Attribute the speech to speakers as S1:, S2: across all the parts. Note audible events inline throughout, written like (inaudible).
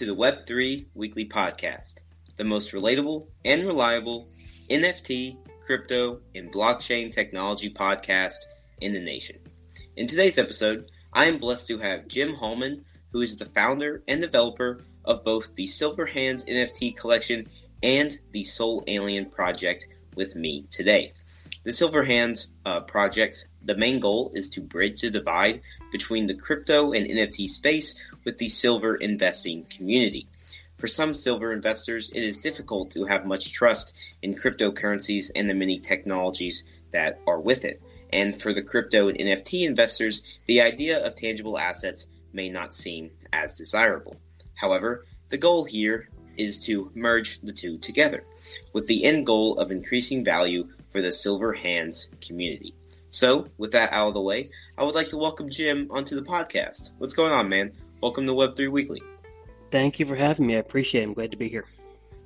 S1: to the Web3 Weekly Podcast, the most relatable and reliable NFT, crypto, and blockchain technology podcast in the nation. In today's episode, I am blessed to have Jim Hallman, who is the founder and developer of both the Silver Hands NFT collection and the SolAlien project, with me today. The Silver Hands uh, project, the main goal is to bridge the divide between the crypto and NFT space with the silver investing community. For some silver investors, it is difficult to have much trust in cryptocurrencies and the many technologies that are with it. And for the crypto and NFT investors, the idea of tangible assets may not seem as desirable. However, the goal here is to merge the two together, with the end goal of increasing value for the Silver Hands community. So, with that out of the way, I would like to welcome Jim onto the podcast. What's going on, man? Welcome to Web3 Weekly.
S2: Thank you for having me. I appreciate it. I'm glad to be here.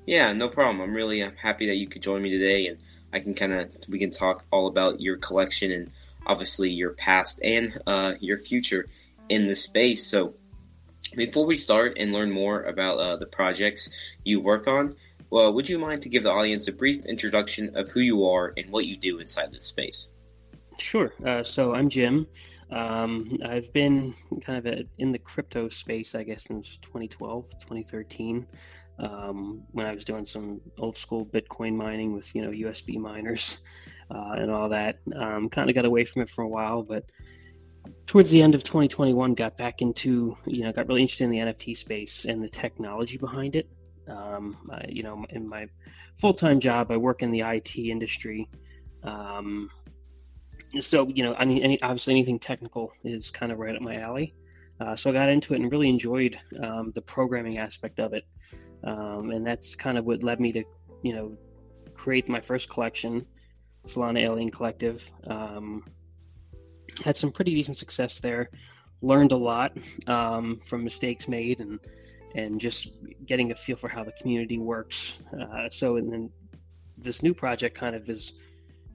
S1: Yeah, no problem. I'm really uh, happy that you could join me today, and I can kind of we can talk all about your collection and obviously your past and uh, your future in the space. So, before we start and learn more about uh, the projects you work on, well, would you mind to give the audience a brief introduction of who you are and what you do inside this space?
S2: Sure. Uh, so I'm Jim. Um, I've been kind of a, in the crypto space, I guess, since 2012, 2013, um, when I was doing some old school Bitcoin mining with, you know, USB miners uh, and all that. Um, kind of got away from it for a while, but towards the end of 2021, got back into, you know, got really interested in the NFT space and the technology behind it. Um, I, you know, in my full time job, I work in the IT industry. Um, so you know, I mean, any, obviously anything technical is kind of right up my alley. Uh, so I got into it and really enjoyed um, the programming aspect of it, um, and that's kind of what led me to, you know, create my first collection, Solana Alien Collective. Um, had some pretty decent success there. Learned a lot um, from mistakes made and and just getting a feel for how the community works. Uh, so and then this new project kind of is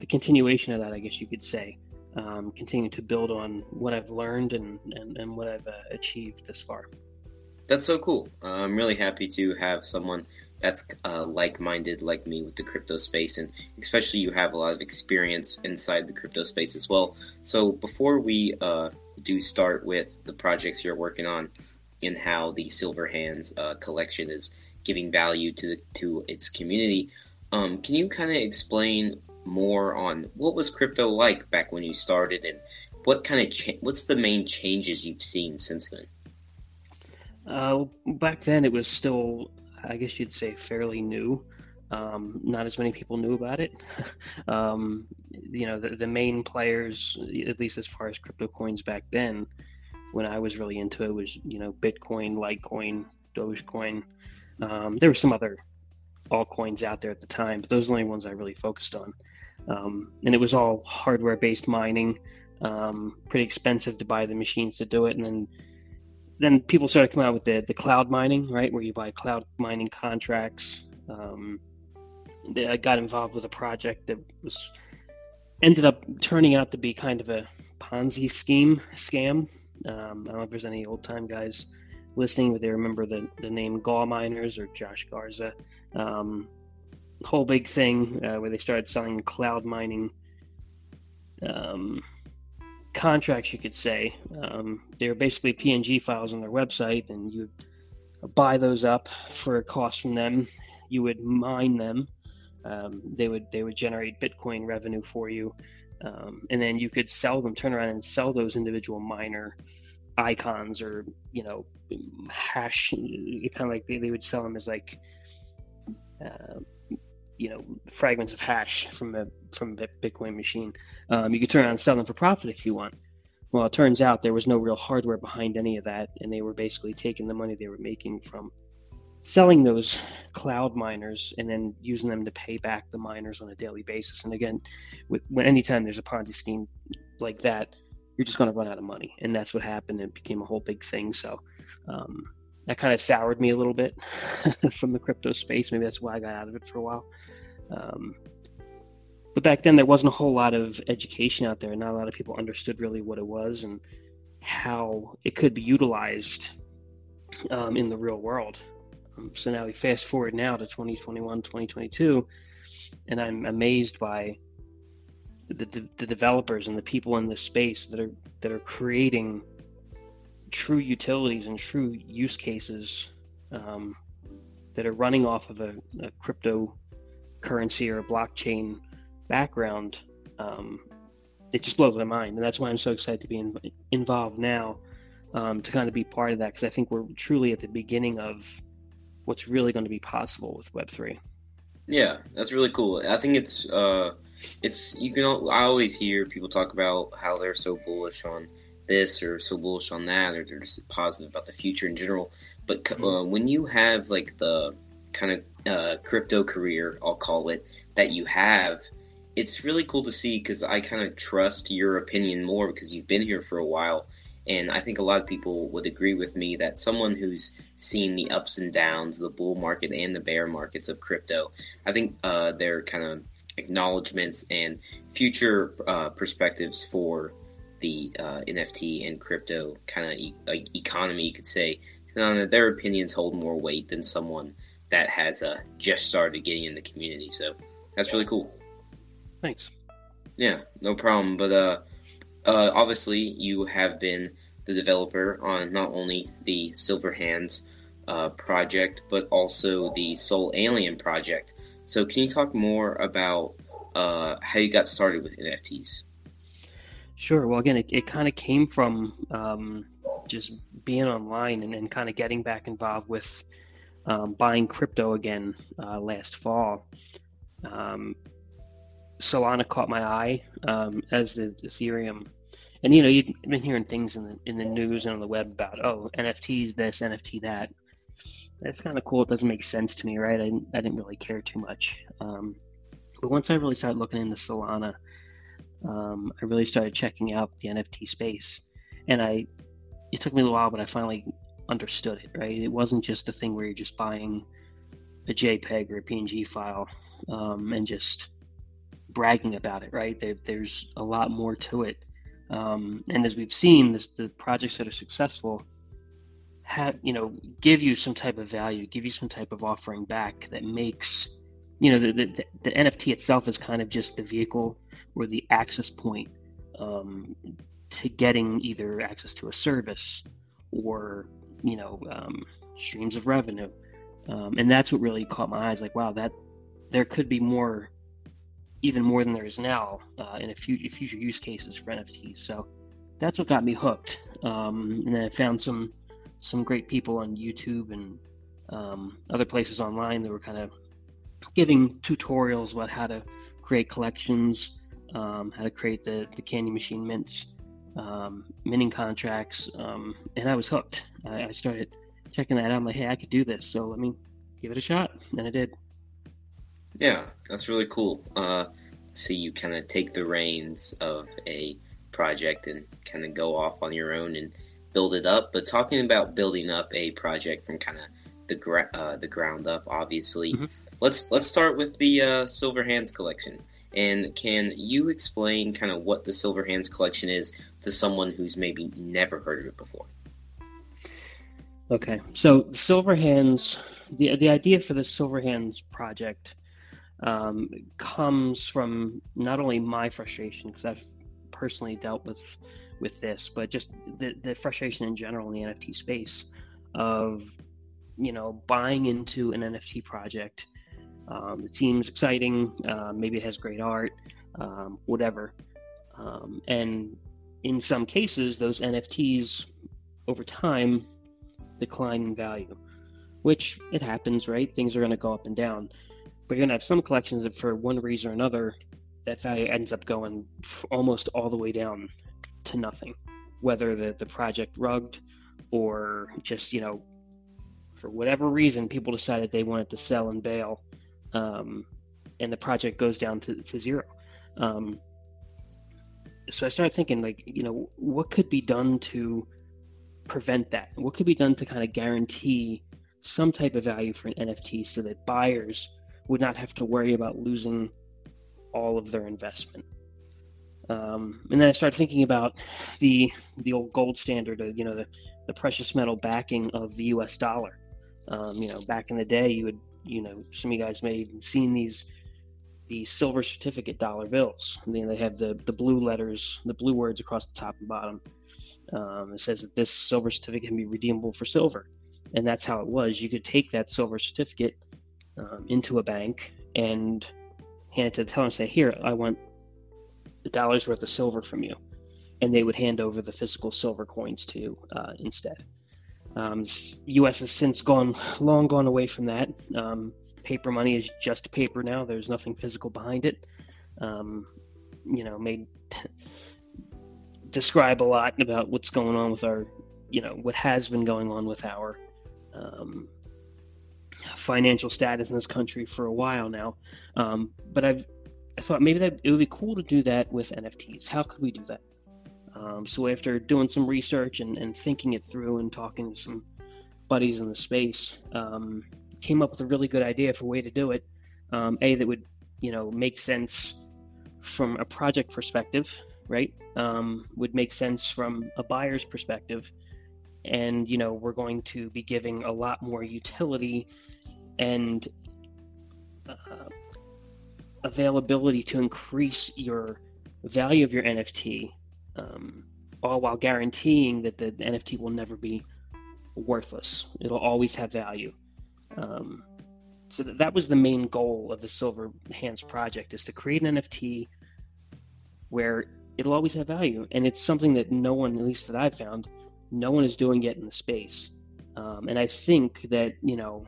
S2: the continuation of that, I guess you could say. Um, continue to build on what I've learned and, and, and what I've uh, achieved this far.
S1: That's so cool. Uh, I'm really happy to have someone that's uh, like-minded like me with the crypto space, and especially you have a lot of experience inside the crypto space as well. So before we uh, do start with the projects you're working on and how the Silver Hands uh, collection is giving value to the, to its community, um, can you kind of explain more on what was crypto like back when you started and what kind of cha- what's the main changes you've seen since then?
S2: Uh, back then it was still i guess you'd say fairly new. Um, not as many people knew about it. (laughs) Um, you know the, the main players at least as far as crypto coins back then when i was really into it was you know bitcoin litecoin dogecoin. Um, there were some other altcoins out there at the time, but those are the only ones I really focused on. Um, and it was all hardware based mining, um, pretty expensive to buy the machines to do it. And then then people started coming out with the, the cloud mining, right, where you buy cloud mining contracts. Um, I got involved with a project that was ended up turning out to be kind of a Ponzi scheme scam. Um, I don't know if there's any old time guys listening, but they remember the, the name Gaw Miners or Josh Garza. Um, whole big thing uh, where they started selling cloud mining um, contracts, you could say. Um, they were basically PNG files on their website, and you buy those up for a cost from them. You would mine them. Um, they would they would generate Bitcoin revenue for you, um, and then you could sell them, turn around and sell those individual miner icons or you know hash. Kind of like they, they would sell them as like uh, you know fragments of hash from a from a Bitcoin machine. Um, you could turn around and sell them for profit if you want. Well, it turns out there was no real hardware behind any of that, and they were basically taking the money they were making from selling those cloud miners and then using them to pay back the miners on a daily basis. And again, with when anytime there's a Ponzi scheme like that, you're just going to run out of money, and that's what happened. It became a whole big thing. So um, that kind of soured me a little bit (laughs) from the crypto space. Maybe that's why I got out of it for a while. Um, but back then there wasn't a whole lot of education out there. Not a lot of people understood really what it was and how it could be utilized um, in the real world. Um, so now we fast forward now to 2021, 2022, and I'm amazed by the, the, the developers and the people in this space that are that are creating true utilities and true use cases um, that are running off of a, a cryptocurrency or a blockchain background, um, it just blows my mind, and that's why I'm so excited to be in, involved now um, to kind of be part of that because I think we're truly at the beginning of what's really going to be possible with Web three.
S1: Yeah, that's really cool. I think it's uh, it's you can. I always hear people talk about how they're so bullish on this or so bullish on that, or they're just positive about the future in general. But mm-hmm. uh, when you have like the kind of uh, crypto career, I'll call it, that you have, it's really cool to see because I kind of trust your opinion more because you've been here for a while. And I think a lot of people would agree with me that someone who's seen the ups and downs, the bull market and the bear markets of crypto, I think uh, their kind of acknowledgments and future uh, perspectives for the uh, NFT and crypto kind of e- economy, you could say, their opinions hold more weight than someone that has uh, just started getting in the community. So that's really cool.
S2: Thanks.
S1: Yeah, no problem. But uh, uh, obviously, you have been the developer on not only the Silver Hands uh, project, but also the SolAlien project. So, can you talk more about uh, how you got started with NFTs?
S2: Sure. Well, again, it, it kind of came from um, just being online and, and kind of getting back involved with um, buying crypto again uh, last fall. Um, Solana caught my eye um, as the Ethereum, and you know you've been hearing things in the in the news and on the web about oh NFTs this NFT that. That's kind of cool. It doesn't make sense to me, right? I didn't, I didn't really care too much. Um, but once I really started looking into Solana, um, I really started checking out the NFT space, and I it took me a little while, but I finally understood it. Right? It wasn't just a thing where you're just buying a JPEG or a PNG file um, and just bragging about it, right? There, there's a lot more to it. Um, and as we've seen, this, the projects that are successful have, you know, give you some type of value, give you some type of offering back that makes, you know, the, the, the NFT itself is kind of just the vehicle or the access point um, to getting either access to a service or, you know, um, streams of revenue. Um, and that's what really caught my eyes. Like, wow, that there could be more even more than there is now uh, in a future future use cases for NFTs. So that's what got me hooked. Um, and then I found some some great people on YouTube and um, other places online that were kind of giving tutorials about how to create collections, um, how to create the the candy machine mints, um, minting contracts, um, and I was hooked. I, I started checking that out. I'm like, hey, I could do this. So let me give it a shot, and I did.
S1: Yeah, that's really cool. Uh, see you kind of take the reins of a project and kind of go off on your own and build it up. But talking about building up a project from kind of the gra- uh, the ground up, obviously, mm-hmm. Let's let's start with the uh, Silver Hands collection. And can you explain kind of what the Silver Hands collection is to someone who's maybe never heard of it before?
S2: Okay, so Silver Hands, the the idea for the Silver Hands project um, comes from not only my frustration because I've personally dealt with with this, but just the, the frustration in general in the NFT space of you know, buying into an NFT project. Um, it seems exciting. Uh, maybe it has great art, um, whatever. Um, and in some cases, those NFTs over time decline in value, which it happens, right? Things are going to go up and down. But you're going to have some collections that, for one reason or another, that value ends up going almost all the way down to nothing, whether the, the project rugged or just, you know, for whatever reason, people decided they wanted to sell and bail, um, and the project goes down to, to zero. Um, so I started thinking, like, you know, what could be done to prevent that? What could be done to kind of guarantee some type of value for an NFT so that buyers would not have to worry about losing all of their investment? Um, and then I started thinking about the the old gold standard, you know, the, the precious metal backing of the U.S. dollar. Um, you know, back in the day, you would, you know, some of you guys may have seen these the silver certificate dollar bills. And then they have the the blue letters, the blue words across the top and bottom. Um, it says that this silver certificate can be redeemable for silver, and that's how it was. You could take that silver certificate um, into a bank and hand it to the teller and say, "Here, I want a dollar's worth of silver from you," and they would hand over the physical silver coins to uh, instead. Um, U.S. has since gone long gone away from that. Um, paper money is just paper now. There's nothing physical behind it. Um, you know, made (laughs) describe a lot about what's going on with our, you know, what has been going on with our um, financial status in this country for a while now. Um, but I've I thought maybe that it would be cool to do that with NFTs. How could we do that? Um, so after doing some research and, and thinking it through and talking to some buddies in the space, um, came up with a really good idea for a way to do it. Um, a that would you know make sense from a project perspective, right? Um, would make sense from a buyer's perspective, and you know we're going to be giving a lot more utility and uh, availability to increase your value of your NFT um, all while guaranteeing that the NFT will never be worthless. It'll always have value. Um, so that, that was the main goal of the Silver Hands project is to create an NFT where it'll always have value, and it's something that no one, at least that I've found, no one is doing yet in the space. Um, and I think that you know,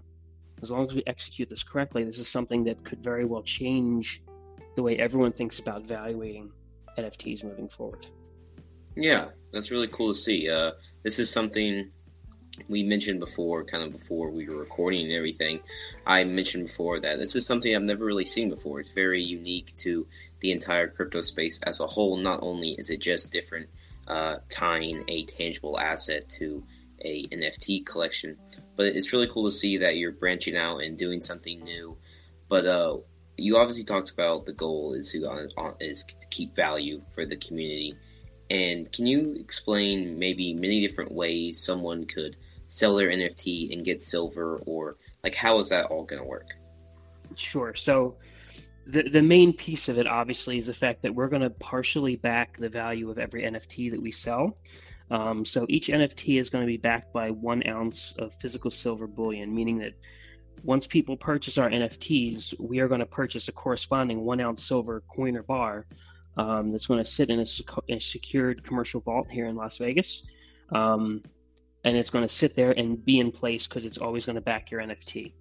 S2: as long as we execute this correctly, this is something that could very well change the way everyone thinks about valuing NFTs moving forward.
S1: Yeah, that's really cool to see. Uh, this is something we mentioned before, kind of before we were recording and everything. I mentioned before that this is something I've never really seen before. It's very unique to the entire crypto space as a whole. Not only is it just different, uh, tying a tangible asset to a NFT collection, but it's really cool to see that you're branching out and doing something new. But uh, you obviously talked about the goal is to uh, is to keep value for the community and can you explain maybe many different ways someone could sell their NFT and get silver, or like how is that all going to work?
S2: Sure. So the the main piece of it obviously is the fact that we're going to partially back the value of every NFT that we sell. Um, so each NFT is going to be backed by one ounce of physical silver bullion, meaning that once people purchase our NFTs, we are going to purchase a corresponding one ounce silver coin or bar um, that's going to sit in a, a, secured commercial vault here in Las Vegas. Um, and it's going to sit there and be in place because it's always going to back your NFT.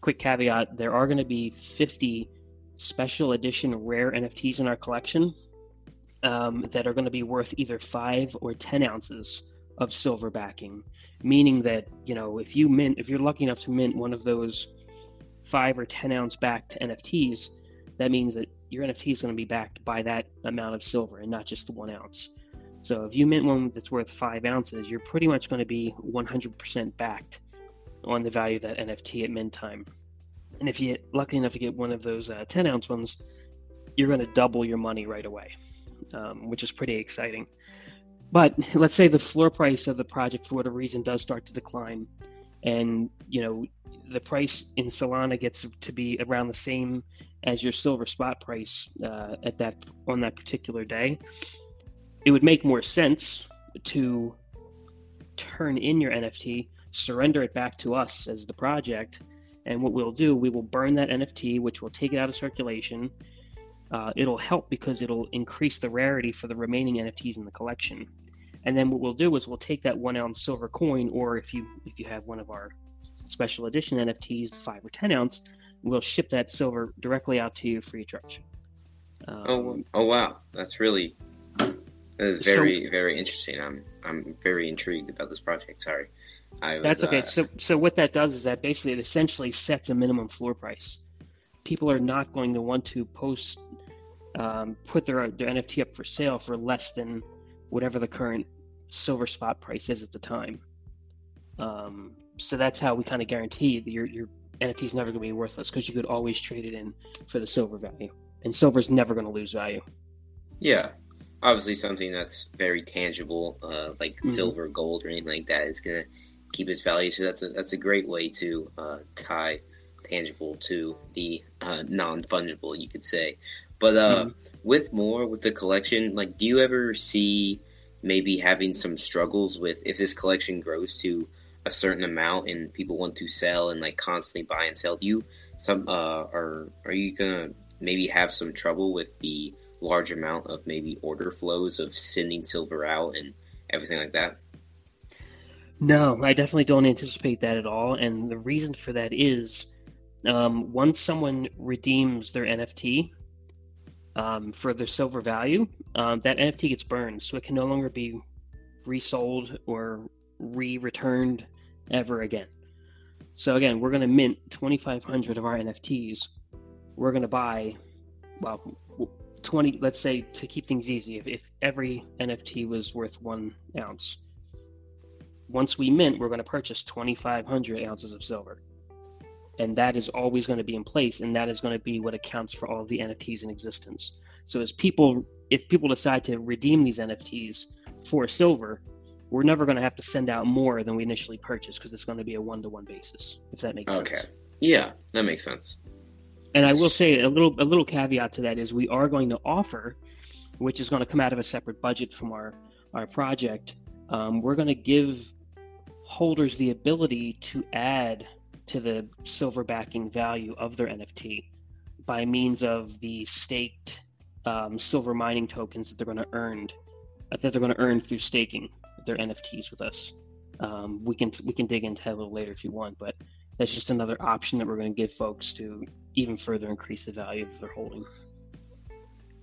S2: Quick caveat there are going to be 50 special edition rare NFTs in our collection um, that are going to be worth either 5 or 10 ounces of silver backing, meaning that, you know, if you mint, if you're lucky enough to mint one of those 5 or 10 ounce backed NFTs, that means that your NFT is going to be backed by that amount of silver and not just the one ounce. So if you mint one that's worth five ounces, you're pretty much going to be 100% backed on the value of that NFT at mint time. And if you're lucky enough to get one of those uh, 10 ounce ones, you're going to double your money right away, um, which is pretty exciting. But let's say the floor price of the project, for whatever reason, does start to decline, and you know the price in Solana gets to be around the same as your silver spot price uh, at that on that particular day, it would make more sense to turn in your NFT surrender it back to us as the project. And what we'll do, we will burn that NFT, which will take it out of circulation. Uh, it'll help because it'll increase the rarity for the remaining NFTs in the collection. And then what we'll do is we'll take that one ounce silver coin, or if you if you have one of our special edition NFTs, five or ten ounce, we'll ship that silver directly out to you free of charge.
S1: Um, oh, oh wow, that's really that is very so, very interesting. I'm I'm very intrigued about this project. Sorry,
S2: was, that's okay. Uh, so so what that does is that basically it essentially sets a minimum floor price. People are not going to want to post um, put their their NFT up for sale for less than whatever the current silver spot price is at the time. Um, so that's how we kind of guarantee that your your NFT is never going to be worthless because you could always trade it in for the silver value, and silver is never going to lose value.
S1: Yeah, obviously something that's very tangible, uh, like mm-hmm. silver, gold, or anything like that, is going to keep its value. So that's a that's a great way to uh, tie tangible to the uh, non fungible, you could say. But uh, mm-hmm. with more with the collection, like, do you ever see maybe having some struggles with if this collection grows to a certain amount and people want to sell and like constantly buy and sell? You some uh, are are you gonna maybe have some trouble with the large amount of maybe order flows of sending silver out and everything like that?
S2: No, I definitely don't anticipate that at all. And the reason for that is um, once someone redeems their NFT, um, for the silver value, um, that NFT gets burned, so it can no longer be resold or re-returned ever again. So again, we're going to mint 2,500 of our NFTs. We're going to buy, well, 20. Let's say to keep things easy, if, if every NFT was worth one ounce, once we mint, we're going to purchase 2,500 ounces of silver and that is always going to be in place and that is going to be what accounts for all of the nfts in existence. So as people if people decide to redeem these nfts for silver we're never going to have to send out more than we initially purchased because it's going to be a one-to-one basis if that makes okay. sense.
S1: Okay yeah that makes sense.
S2: And i will say a little a little caveat to that is we are going to offer which is going to come out of a separate budget from our our project um, we're going to give holders the ability to add to the silver backing value of their NFT by means of the staked um, silver mining tokens that they're going to earn that they're going to earn through staking their NFTs with us. Um, we can we can dig into that a little later if you want, but that's just another option that we're going to give folks to even further increase the value of their holding.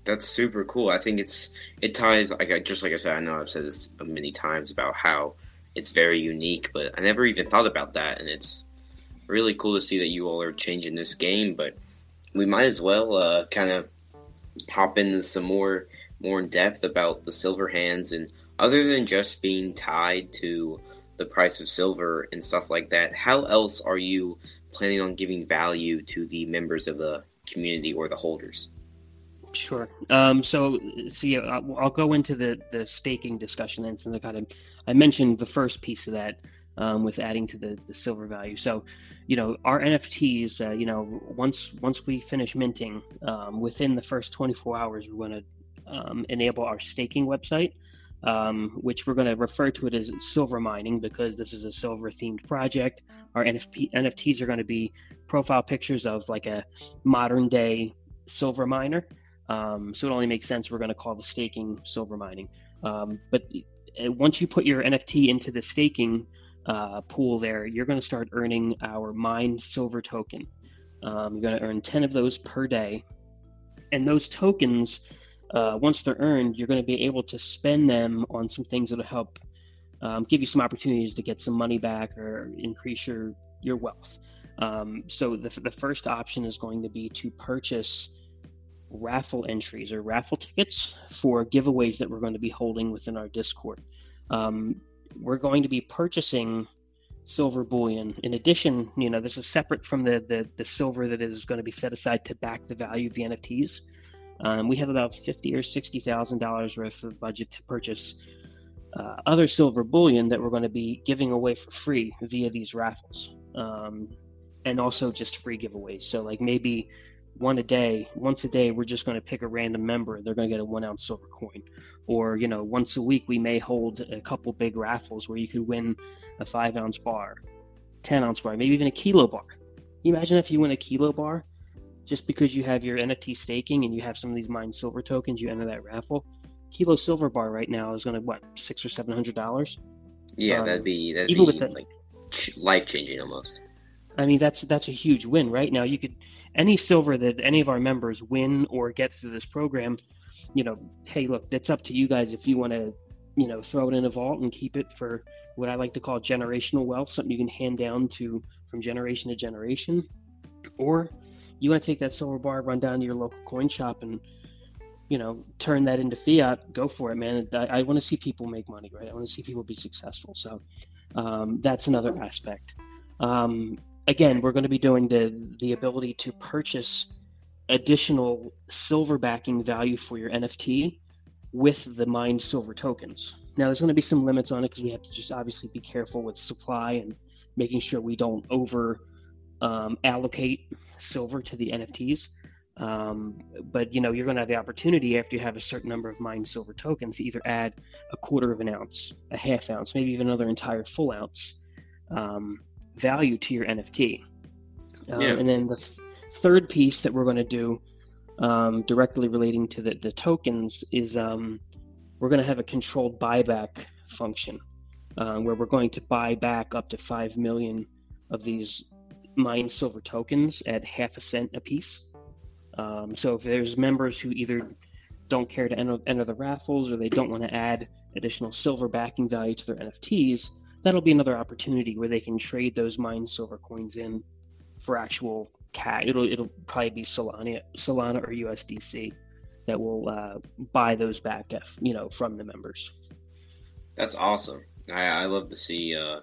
S1: That's super cool. I think it's it ties like I, just like I said. I know I've said this many times about how it's very unique, but I never even thought about that, and it's really cool to see that you all are changing this game. But we might as well uh, kind of hop into some more more in depth about the silver hands and other than just being tied to the price of silver and stuff like that. How else are you planning on giving value to the members of the community or the holders?
S2: Sure. Um, so, see, I'll, I'll, go into the, the staking discussion then, since I kind of I mentioned the first piece of that um, with adding to the, the silver value. So, you know, our NFTs, uh, you know, once once we finish minting, um, within the first 24 hours, we're going to um, enable our staking website, um, which we're going to refer to it as silver mining because this is a silver themed project. Our NFT, NFTs are going to be profile pictures of like a modern day silver miner. Um, so it only makes sense we're going to call the staking silver mining. Um, but uh, once you put your NFT into the staking uh, pool there, you're going to start earning our Mine Silver token. Um, you're going to earn 10 of those per day. And those tokens, uh, once they're earned, you're going to be able to spend them on some things that'll help um, give you some opportunities to get some money back or increase your, your wealth. Um, so the, the first option is going to be to purchase raffle entries or raffle tickets for giveaways that we're going to be holding within our Discord. Um, we're going to be purchasing silver bullion. In addition, you know, this is separate from the, the, the silver that is going to be set aside to back the value of the NFTs. Um, we have about fifty or sixty thousand dollars worth of budget to purchase uh, other silver bullion that we're going to be giving away for free via these raffles, um, and also just free giveaways. So, like maybe one a day. Once a day, we're just going to pick a random member. They're going to get a one ounce silver coin. Or, you know, once a week, we may hold a couple big raffles where you could win a five ounce bar, 10 ounce bar, maybe even a kilo bar. imagine if you win a kilo bar just because you have your NFT staking and you have some of these mined silver tokens, you enter that raffle. Kilo silver bar right now is going to, what, six or seven hundred dollars?
S1: Yeah, um, that'd be, that'd even be with the, like life changing almost.
S2: I mean, that's that's a huge win right now. You could any silver that any of our members win or get through this program, you know, hey, look, that's up to you guys if you want to, you know, throw it in a vault and keep it for what I like to call generational wealth, something you can hand down to from generation to generation, or you want to take that silver bar, run down to your local coin shop and you know, turn that into fiat, go for it, man. I, I want to see people make money, right? I want to see people be successful. So um, that's another aspect. Um, again, we're going to be doing the the ability to purchase additional silver backing value for your NFT with the mined silver tokens. Now, there's going to be some limits on it because we have to just obviously be careful with supply and making sure we don't over um, allocate silver to the NFTs. Um, but you know, you're going to have the opportunity after you have a certain number of mined silver tokens to either add a quarter of an ounce, a half ounce, maybe even another entire full ounce. Um, value to your NFT. Um, yeah. And then the th- third piece that we're going to do um, directly relating to the, the tokens is um, we're going to have a controlled buyback function uh, where we're going to buy back up to 5 million of these mined silver tokens at half a cent a piece. Um, so if there's members who either don't care to enter, enter the raffles or they don't want to add additional silver backing value to their NFTs, that'll be another opportunity where they can trade those mined silver coins in for actual cash. It'll it'll probably be Solana, Solana or USDC that will uh, buy those back, you know, from the members.
S1: That's awesome. I, I love to see. Uh,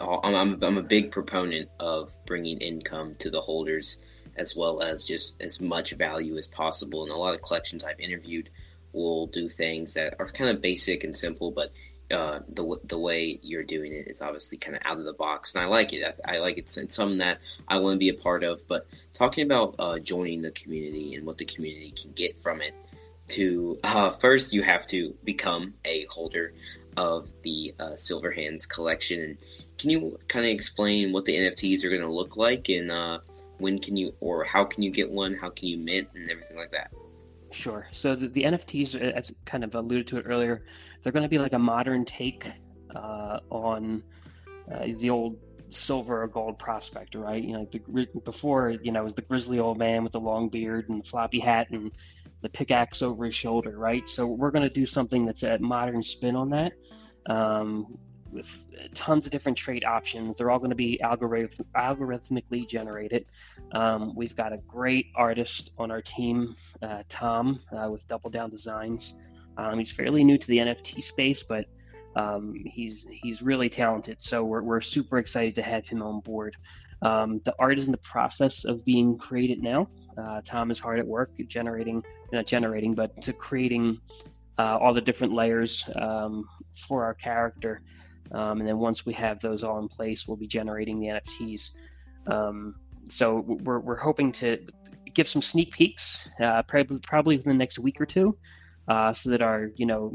S1: I'm, I'm I'm a big proponent of bringing income to the holders as well as just as much value as possible. And a lot of collections I've interviewed will do things that are kind of basic and simple, but uh, the the way you're doing it is obviously kind of out of the box, and I like it. I, I like it. It's something that I want to be a part of. But talking about uh, joining the community and what the community can get from it, to uh, first you have to become a holder of the uh, Silver Hands collection. And can you kind of explain what the NFTs are going to look like, and uh, when can you or how can you get one? How can you mint and everything like that?
S2: Sure. So the, the NFTs, as kind of alluded to it earlier, they're going to be like a modern take uh, on uh, the old silver or gold prospect, right? You know, the, before you know, it was the grizzly old man with the long beard and the floppy hat and the pickaxe over his shoulder, right? So we're going to do something that's a modern spin on that. Um, with tons of different trade options. They're all going to be algorithm, algorithmically generated. Um, we've got a great artist on our team, uh, Tom, uh, with Double Down Designs. Um, he's fairly new to the NFT space, but um, he's he's really talented. So we're, we're super excited to have him on board. Um, the art is in the process of being created now. Uh, Tom is hard at work generating, not generating, but to creating uh, all the different layers um, for our character. Um, and then once we have those all in place, we'll be generating the NFTs. Um, so we're, we're hoping to give some sneak peeks, uh, probably, probably within the next week or two, uh, so that our you know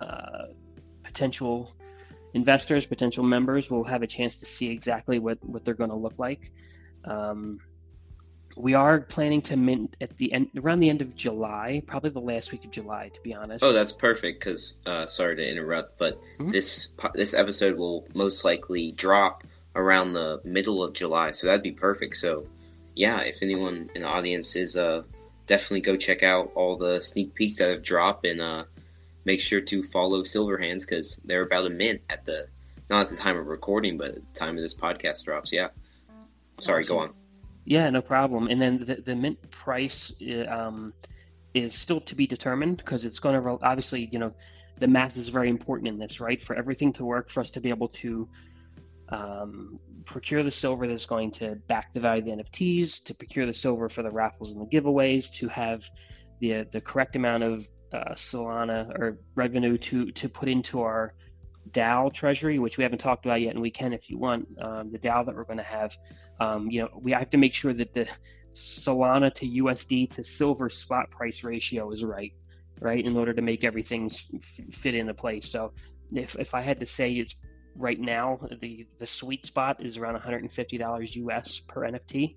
S2: uh, potential investors, potential members will have a chance to see exactly what, what they're going to look like. Um, we are planning to mint at the end around the end of July, probably the last week of July, to be honest.
S1: Oh, that's perfect. Because uh, sorry to interrupt, but mm-hmm. this this episode will most likely drop around the middle of July, so that'd be perfect. So, yeah, if anyone in the audience is, uh, definitely go check out all the sneak peeks that have dropped, and uh, make sure to follow Silver Hands because they're about to mint at the not at the time of recording, but at the time of this podcast drops. Yeah, sorry, awesome. go on.
S2: Yeah, no problem. And then the, the mint price um, is still to be determined because it's going to obviously, you know, the math is very important in this, right? For everything to work, for us to be able to um, procure the silver that's going to back the value of the NFTs, to procure the silver for the raffles and the giveaways, to have the the correct amount of uh, Solana or revenue to to put into our DAO treasury, which we haven't talked about yet, and we can if you want. Um, the DAO that we're going to have, um, you know, we have to make sure that the Solana to USD to silver spot price ratio is right, right, in order to make everything fit into place. So, if if I had to say, it's right now the the sweet spot is around 150 dollars US per NFT.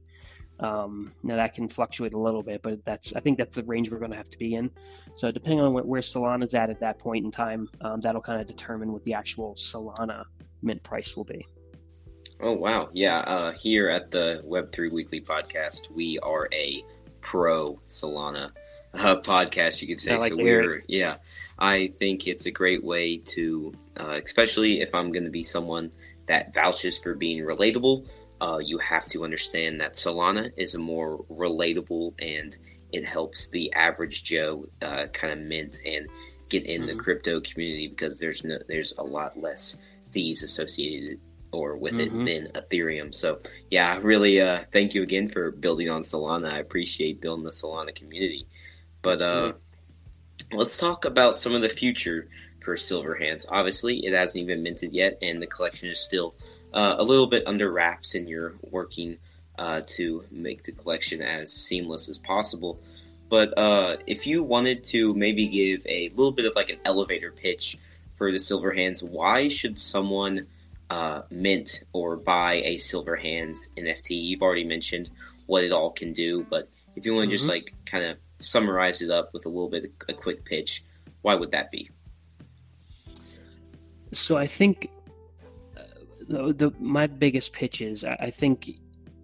S2: Um, now that can fluctuate a little bit, but that's I think that's the range we're going to have to be in. So depending on where, where Solana's at at that point in time, um, that'll kind of determine what the actual Solana mint price will be.
S1: Oh wow, yeah. Uh, here at the Web Three Weekly Podcast, we are a pro Solana uh, podcast, you could say.
S2: Like
S1: so we're yeah. I think it's a great way to, uh, especially if I'm going to be someone that vouches for being relatable uh, you have to understand that Solana is a more relatable and it helps the average Joe uh, kind of mint and get in mm-hmm. the crypto community because there's no there's a lot less fees associated or with mm-hmm. it than Ethereum. So yeah, really uh, thank you again for building on Solana. I appreciate building the Solana community. But uh, let's talk about some of the future for Silver Hands. Obviously, it hasn't even minted yet, and the collection is still uh, a little bit under wraps and you're working uh, to make the collection as seamless as possible. But uh, if you wanted to maybe give a little bit of like an elevator pitch for the Silver Hands, why should someone uh, mint or buy a Silver Hands NFT? You've already mentioned what it all can do, but if you want to mm-hmm. just like kind of summarize it up with a little bit of a quick pitch, why would that be?
S2: So I think the, my biggest pitch is I, think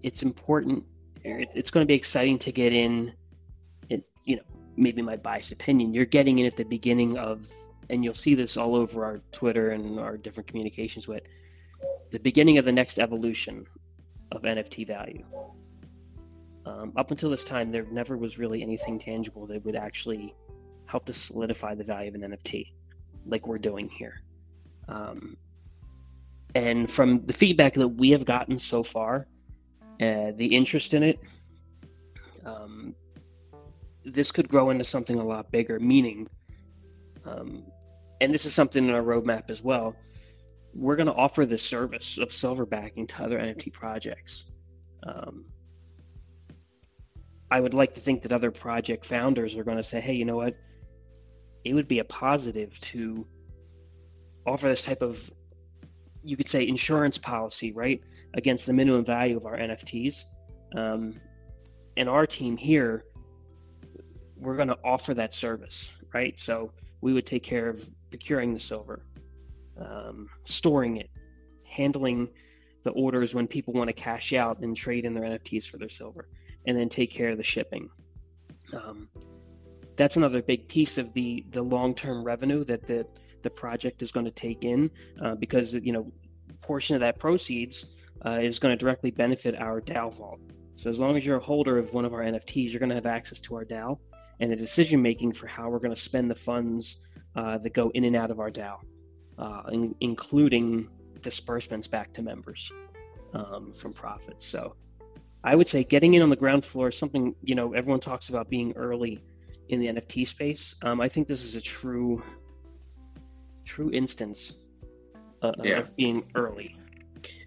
S2: it's important. It, it's going to be exciting to get in. It you know maybe my biased opinion. You're getting in at the beginning of, and you'll see this all over our Twitter and our different communications with the beginning of the next evolution of NFT value. Um, up until this time, there never was really anything tangible that would actually help to solidify the value of an NFT, like we're doing here. Um, and from the feedback that we have gotten so far, uh, the interest in it, um, this could grow into something a lot bigger. Meaning, um, and this is something in our roadmap as well. We're going to offer the service of silver backing to other NFT projects. Um, I would like to think that other project founders are going to say, "Hey, you know what? It would be a positive to offer this type of you could say insurance policy, right, against the minimum value of our NFTs. Um, and our team here, we're going to offer that service, right? So we would take care of procuring the silver, um, storing it, handling the orders when people want to cash out and trade in their NFTs for their silver, and then take care of the shipping. Um, that's another big piece of the the long term revenue that the the project is going to take in uh, because you know portion of that proceeds uh, is going to directly benefit our DAO vault. So as long as you're a holder of one of our NFTs, you're going to have access to our DAO and the decision making for how we're going to spend the funds uh, that go in and out of our DAO, uh, in, including disbursements back to members um, from profits. So I would say getting in on the ground floor is something you know everyone talks about being early in the NFT space. Um, I think this is a true true instance uh, yeah. of being early.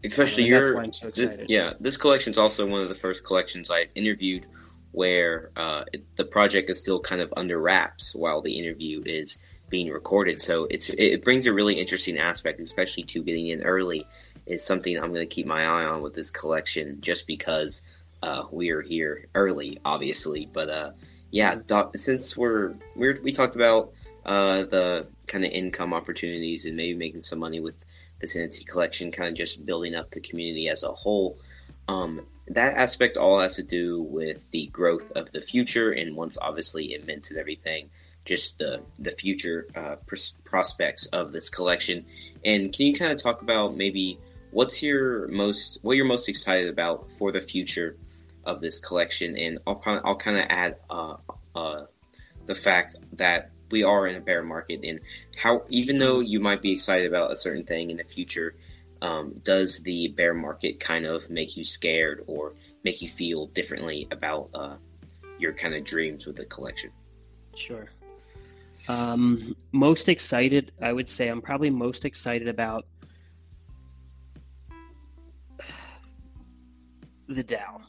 S1: Especially your, so th- yeah. This collection is also one of the first collections I interviewed where uh, it, the project is still kind of under wraps while the interview is being recorded. So it's it brings a really interesting aspect, especially to getting in early. Is something I'm going to keep my eye on with this collection, just because uh, we are here early, obviously. But uh, yeah, doc, since we're, we're we talked about uh, the kind of income opportunities and maybe making some money with this NFT collection, kind of just building up the community as a whole. Um, that aspect all has to do with the growth of the future, and once obviously it mints and everything, just the the future uh, pros- prospects of this collection. And can you kind of talk about maybe what's your most what you're most excited about for the future of this collection? And I'll I'll kind of add uh, uh, the fact that we are in a bear market and how even though you might be excited about a certain thing in the future um, does the bear market kind of make you scared or make you feel differently about uh, your kind of dreams with the collection
S2: sure Um, most excited, I would say, I'm probably most excited about (sighs) the DAO.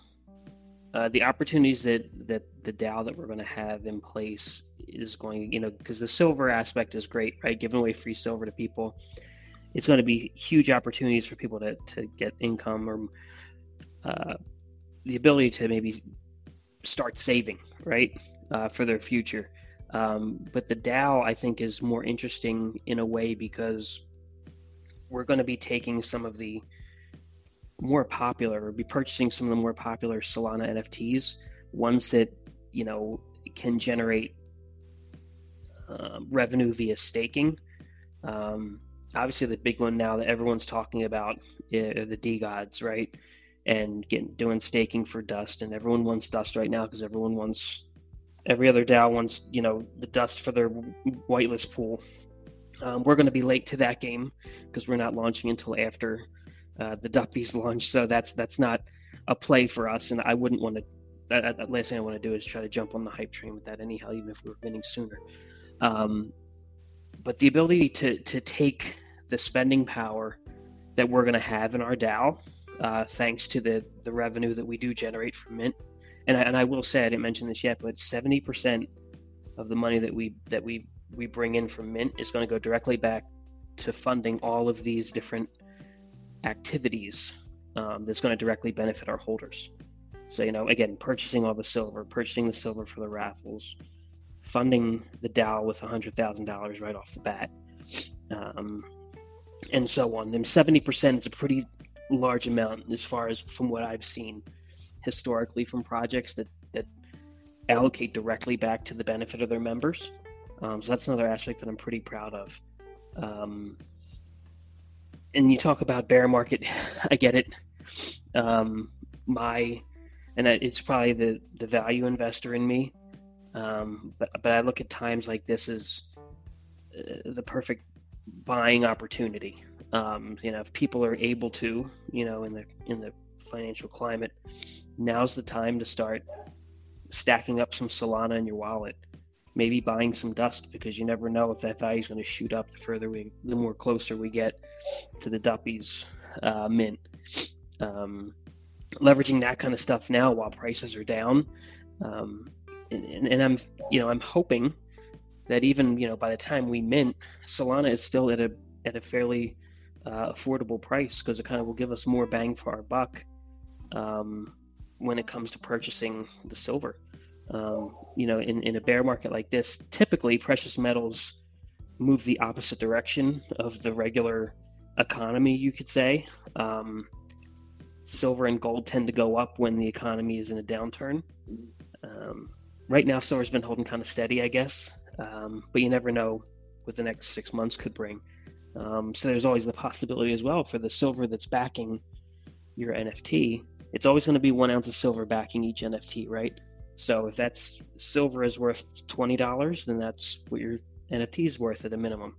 S2: Uh, the opportunities that, that the DAO that we're going to have in place is going, you know, because the silver aspect is great, right? Giving away free silver to people. It's going to be huge opportunities for people to, to get income or uh, the ability to maybe start saving, right, uh, for their future. Um, but the DAO, I think, is more interesting in a way because we're going to be taking some of the more popular, or be purchasing some of the more popular Solana NFTs, ones that you know can generate uh, revenue via staking. Um, obviously, the big one now that everyone's talking about are the DeGods, right? And getting doing staking for Dust, and everyone wants Dust right now because everyone wants every other DAO wants you know the Dust for their whitelist pool. Um, we're going to be late to that game because we're not launching until after uh, the Duppies launch, so that's that's not a play for us, and I wouldn't want to. Last thing I want to do is try to jump on the hype train with that anyhow, even if we were winning sooner. Um, but the ability to to take the spending power that we're going to have in our DAO, uh, thanks to the the revenue that we do generate from Mint, and I, and I will say I didn't mention this yet, but seventy percent of the money that we that we we bring in from Mint is going to go directly back to funding all of these different activities um, that's going to directly benefit our holders. So, you know, again, purchasing all the silver, purchasing the silver for the raffles, funding the DAO with $100,000 right off the bat, um, and so on. Then 70% is a pretty large amount as far as from what I've seen historically from projects that, that allocate directly back to the benefit of their members. Um, so that's another aspect that I'm pretty proud of. Um, and you talk about bear market, (laughs) I get it. Um, my, and it's probably the the value investor in me. Um, but but I look at times like this as uh, the perfect buying opportunity. Um, you know, if people are able to, you know, in the in the financial climate, now's the time to start stacking up some Solana in your wallet maybe buying some dust because you never know if that value is going to shoot up the further we, the more closer we get to the Duppies uh, mint. Um, leveraging that kind of stuff now while prices are down, um, and, and, I'm you know I'm hoping that even you know by the time we mint, Solana is still at a at a fairly uh, affordable price because it kind of will give us more bang for our buck um, when it comes to purchasing the silver. Um, you know, in, in a bear market like this, typically precious metals move the opposite direction of the regular economy, you could say. Um, silver and gold tend to go up when the economy is in a downturn. Um, right now, silver's been holding kind of steady, I guess, um, but you never know what the next six months could bring. Um, so there's always the possibility as well for the silver that's backing your NFT. It's always going to be one ounce of silver backing each NFT, right? So if that's silver is worth twenty dollars, then that's what your NFT is worth at a minimum.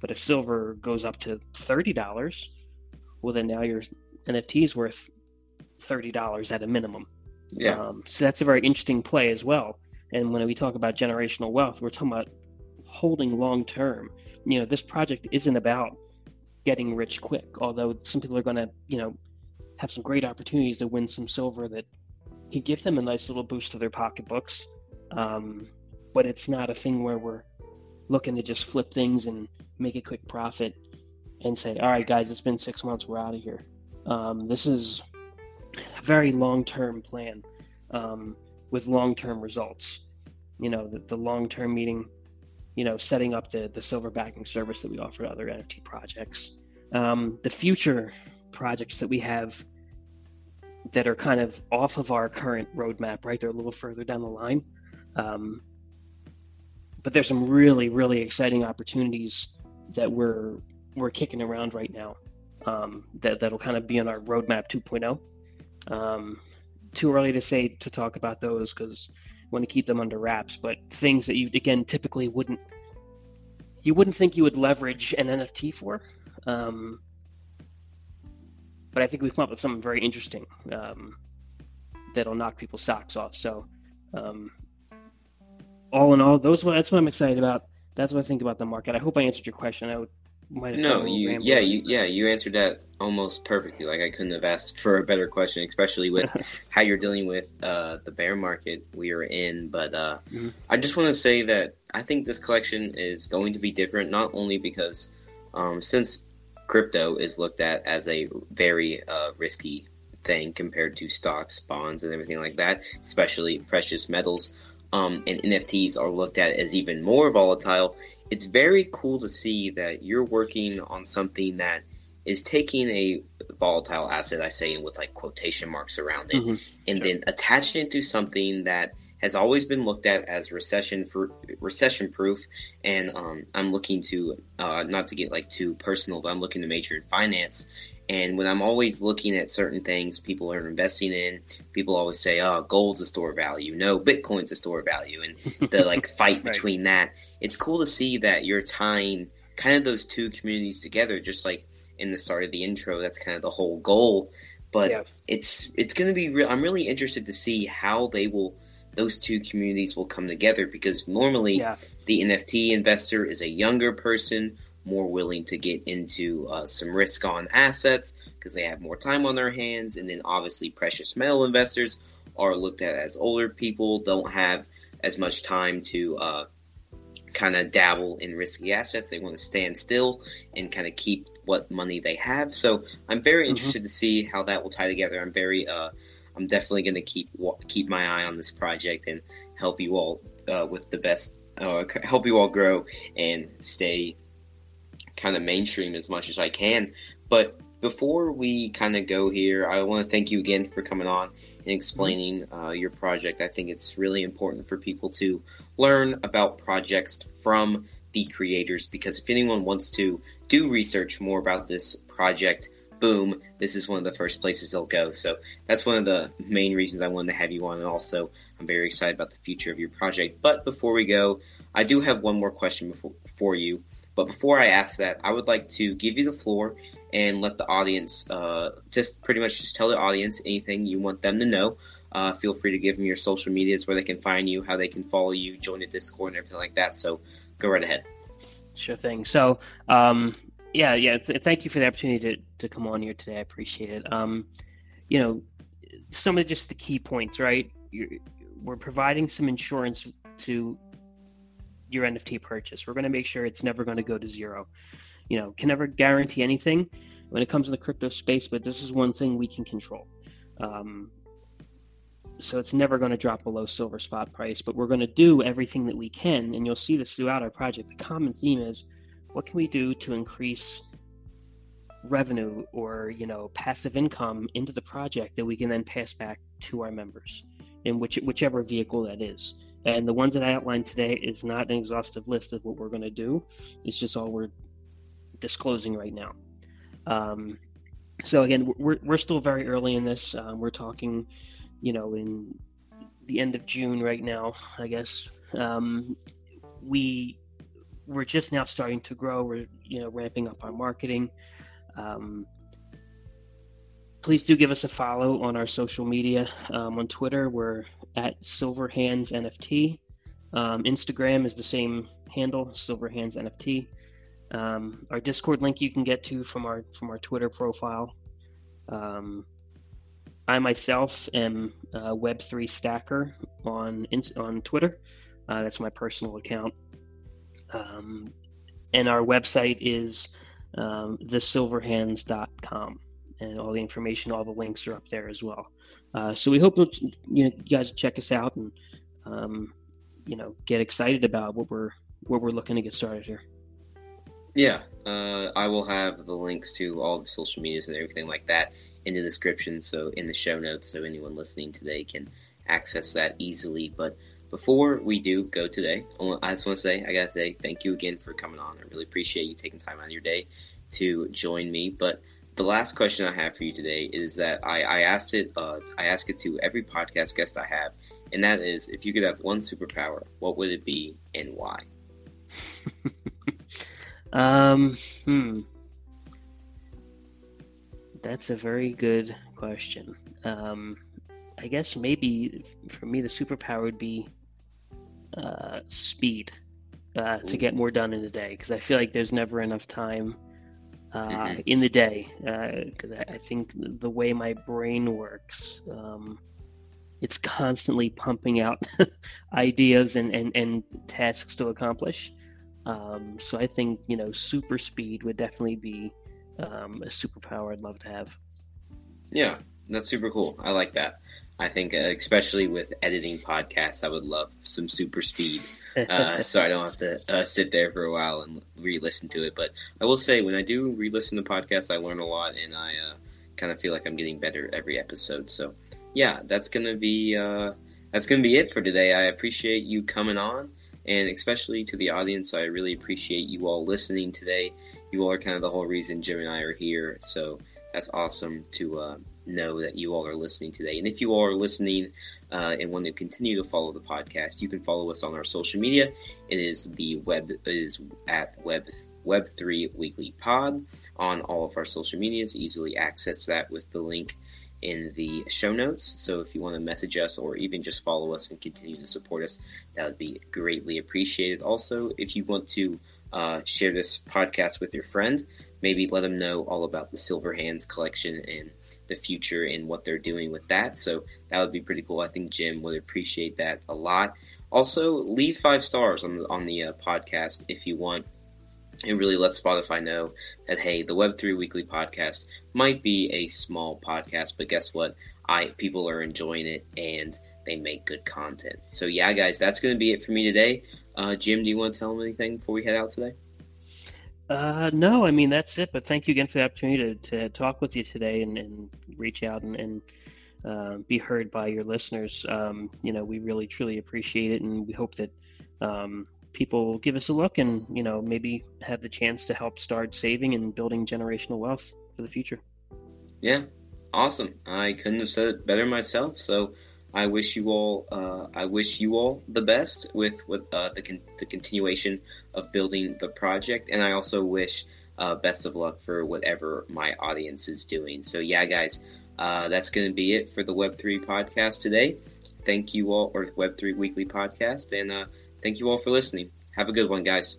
S2: But if silver goes up to thirty dollars, well then now your NFT is worth thirty dollars at a minimum.
S1: Yeah.
S2: Um, so that's a very interesting play as well. And when we talk about generational wealth, we're talking about holding long term. You know, this project isn't about getting rich quick. Although some people are going to, you know, have some great opportunities to win some silver that could give them a nice little boost to their pocketbooks. Um, but it's not a thing where we're looking to just flip things and make a quick profit and say, all right, guys, it's been six months, we're out of here. Um, this is a very long term plan um, with long term results. You know, the, the long term meeting, you know, setting up the, the silver backing service that we offer to other NFT projects. Um, the future projects that we have that are kind of off of our current roadmap, right? They're a little further down the line. Um, but there's some really, really exciting opportunities that we're we're kicking around right now. Um, that that'll kind of be on our roadmap 2.0. Um, too early to say to talk about those because want to keep them under wraps. But things that you again typically wouldn't you wouldn't think you would leverage an NFT for. Um, but I think we've come up with something very interesting um, that'll knock people's socks off. So, um, all in all, those that's what I'm excited about. that's what I think about the market. I hope I answered your question. I would might have
S1: no, you yeah, you yeah, you answered that almost perfectly. Like I couldn't have asked for a better question, especially with (laughs) how you're dealing with uh, the bear market we are in. But uh, mm-hmm. I just want to say that I think this collection is going to be different, not only because um, since crypto is looked at as a very uh, risky thing compared to stocks, bonds, and everything like that, especially precious metals. Um, and NFTs are looked at as even more volatile it's very cool to see that you're working on something that is taking a volatile asset, I say, with like quotation marks around it, mm-hmm. and sure. then attaching it to something that has always been looked at as recession for recession proof. And um, I'm looking to uh, not to get like too personal, but I'm looking to major in finance. And when I'm always looking at certain things people are investing in, people always say, "Oh, gold's a store of value." No, Bitcoin's a store of value, and the (laughs) like fight right. between that it's cool to see that you're tying kind of those two communities together, just like in the start of the intro. That's kind of the whole goal. But yeah. it's it's going to be real. I'm really interested to see how they will those two communities will come together because normally yeah. the NFT investor is a younger person, more willing to get into uh, some risk on assets because they have more time on their hands, and then obviously precious metal investors are looked at as older people, don't have as much time to uh, kind of dabble in risky assets. They want to stand still and kind of keep what money they have. So I'm very mm-hmm. interested mm-hmm. to see how that will tie together. I'm very, uh, I'm definitely going to keep keep my eye on this project and help you all uh, with the best, uh, help you all grow and stay kind of mainstream as much as I can. But before we kind of go here, I want to thank you again for coming on and explaining uh, your project. I think it's really important for people to learn about projects from the creators because if anyone wants to do research more about this project, boom, this is one of the first places they'll go. So that's one of the main reasons I wanted to have you on. And also, I'm very excited about the future of your project. But before we go, I do have one more question before, for you. But before I ask that, I would like to give you the floor and let the audience uh, just pretty much just tell the audience anything you want them to know. Uh, feel free to give them your social medias where they can find you, how they can follow you, join the Discord, and everything like that. So go right ahead.
S2: Sure thing. So, um, yeah, yeah. Th- thank you for the opportunity to, to come on here today. I appreciate it. Um, you know, some of just the key points, right? You're, we're providing some insurance to your NFT purchase. We're going to make sure it's never going to go to zero. You know, can never guarantee anything when it comes to the crypto space, but this is one thing we can control. Um, so it's never going to drop below silver spot price but we're going to do everything that we can and you'll see this throughout our project the common theme is what can we do to increase revenue or you know passive income into the project that we can then pass back to our members in which whichever vehicle that is? And the ones that i outlined today is not an exhaustive list of what we're going to do. It's just all we're disclosing right now. Um, so again we're, we're still very early in this. Um, we're talking you know, in the end of June right now, I guess. Um, we we're just now starting to grow. We're you know ramping up our marketing. Um, please do give us a follow on our social media. Um, on Twitter, we're at Silverhands NFT. Um, Instagram is the same handle, Silverhands NFT. Um, our Discord link you can get to from our from our Twitter profile. Um, I myself am Web3 Stacker on on Twitter. Uh, that's my personal account. Um, and our website is um, thesilverhands.com. And all the information, all the links are up there as well. Uh, so we hope you, know, you guys check us out and um, you know get excited about what we're what we're looking to get started here.
S1: Yeah, uh, I will have the links to all the social medias and everything like that in the description, so in the show notes, so anyone listening today can access that easily. But before we do go today, I just want to say I gotta say thank you again for coming on. I really appreciate you taking time out of your day to join me. But the last question I have for you today is that I, I asked it. Uh, I ask it to every podcast guest I have, and that is, if you could have one superpower, what would it be and why? (laughs)
S2: um. Hmm. That's a very good question. Um, I guess maybe for me the superpower would be uh, speed. uh, to get more done in a day because I feel like there's never enough time uh, mm-hmm. in the day because uh, I, I, think the way my brain works, um, it's constantly pumping out (laughs) ideas and, and, and tasks to accomplish. Um, so I think you know super speed would definitely be um, a superpower I'd love to have.
S1: Yeah, that's super cool. I like that. I think, uh, especially with editing podcasts, I would love some super speed, (laughs) uh, so I don't have to uh, sit there for a while and re-listen to it. But I will say, when I do re-listen to podcasts, I learn a lot, and I uh, kind of feel like I'm getting better every episode. So, yeah, that's gonna be uh, that's gonna be it for today. I appreciate you coming on, and especially to the audience, I really appreciate you all listening today. You all are kind of the whole reason Jim and I are here. So that's awesome to uh, know that you all are listening today. And if you all are listening uh, and want to continue to follow the podcast, you can follow us on our social media. It is the web it is at web web three weekly pod on all of our social medias. Easily access that with the link in the show notes. So if you want to message us or even just follow us and continue to support us, that would be greatly appreciated. Also, if you want to uh, share this podcast with your friend, maybe let them know all about the Silver Hands collection and the future and what they're doing with that. So that would be pretty cool. I think Jim would appreciate that a lot. Also, leave five stars on the on the uh, podcast if you want. And really let Spotify know that hey, the Web3 Weekly podcast might be a small podcast, but guess what? I people are enjoying it and they make good content. So yeah, guys, that's going to be it for me today. Uh, Jim, do you want to tell them anything before we head out today?
S2: Uh, no, I mean that's it. But thank you again for the opportunity to, to talk with you today and, and reach out and, and uh, be heard by your listeners. Um, you know, we really truly appreciate it, and we hope that um, people give us a look and you know maybe have the chance to help start saving and building generational wealth for the future.
S1: Yeah, awesome. I couldn't have said it better myself. So I wish you all, uh, I wish you all the best with with uh, the con- the continuation of building the project, and I also wish uh, best of luck for whatever my audience is doing. So yeah, guys, uh, that's going to be it for the Web three podcast today. Thank you all, or Web three weekly podcast, and uh, thank you all for listening. Have a good one, guys.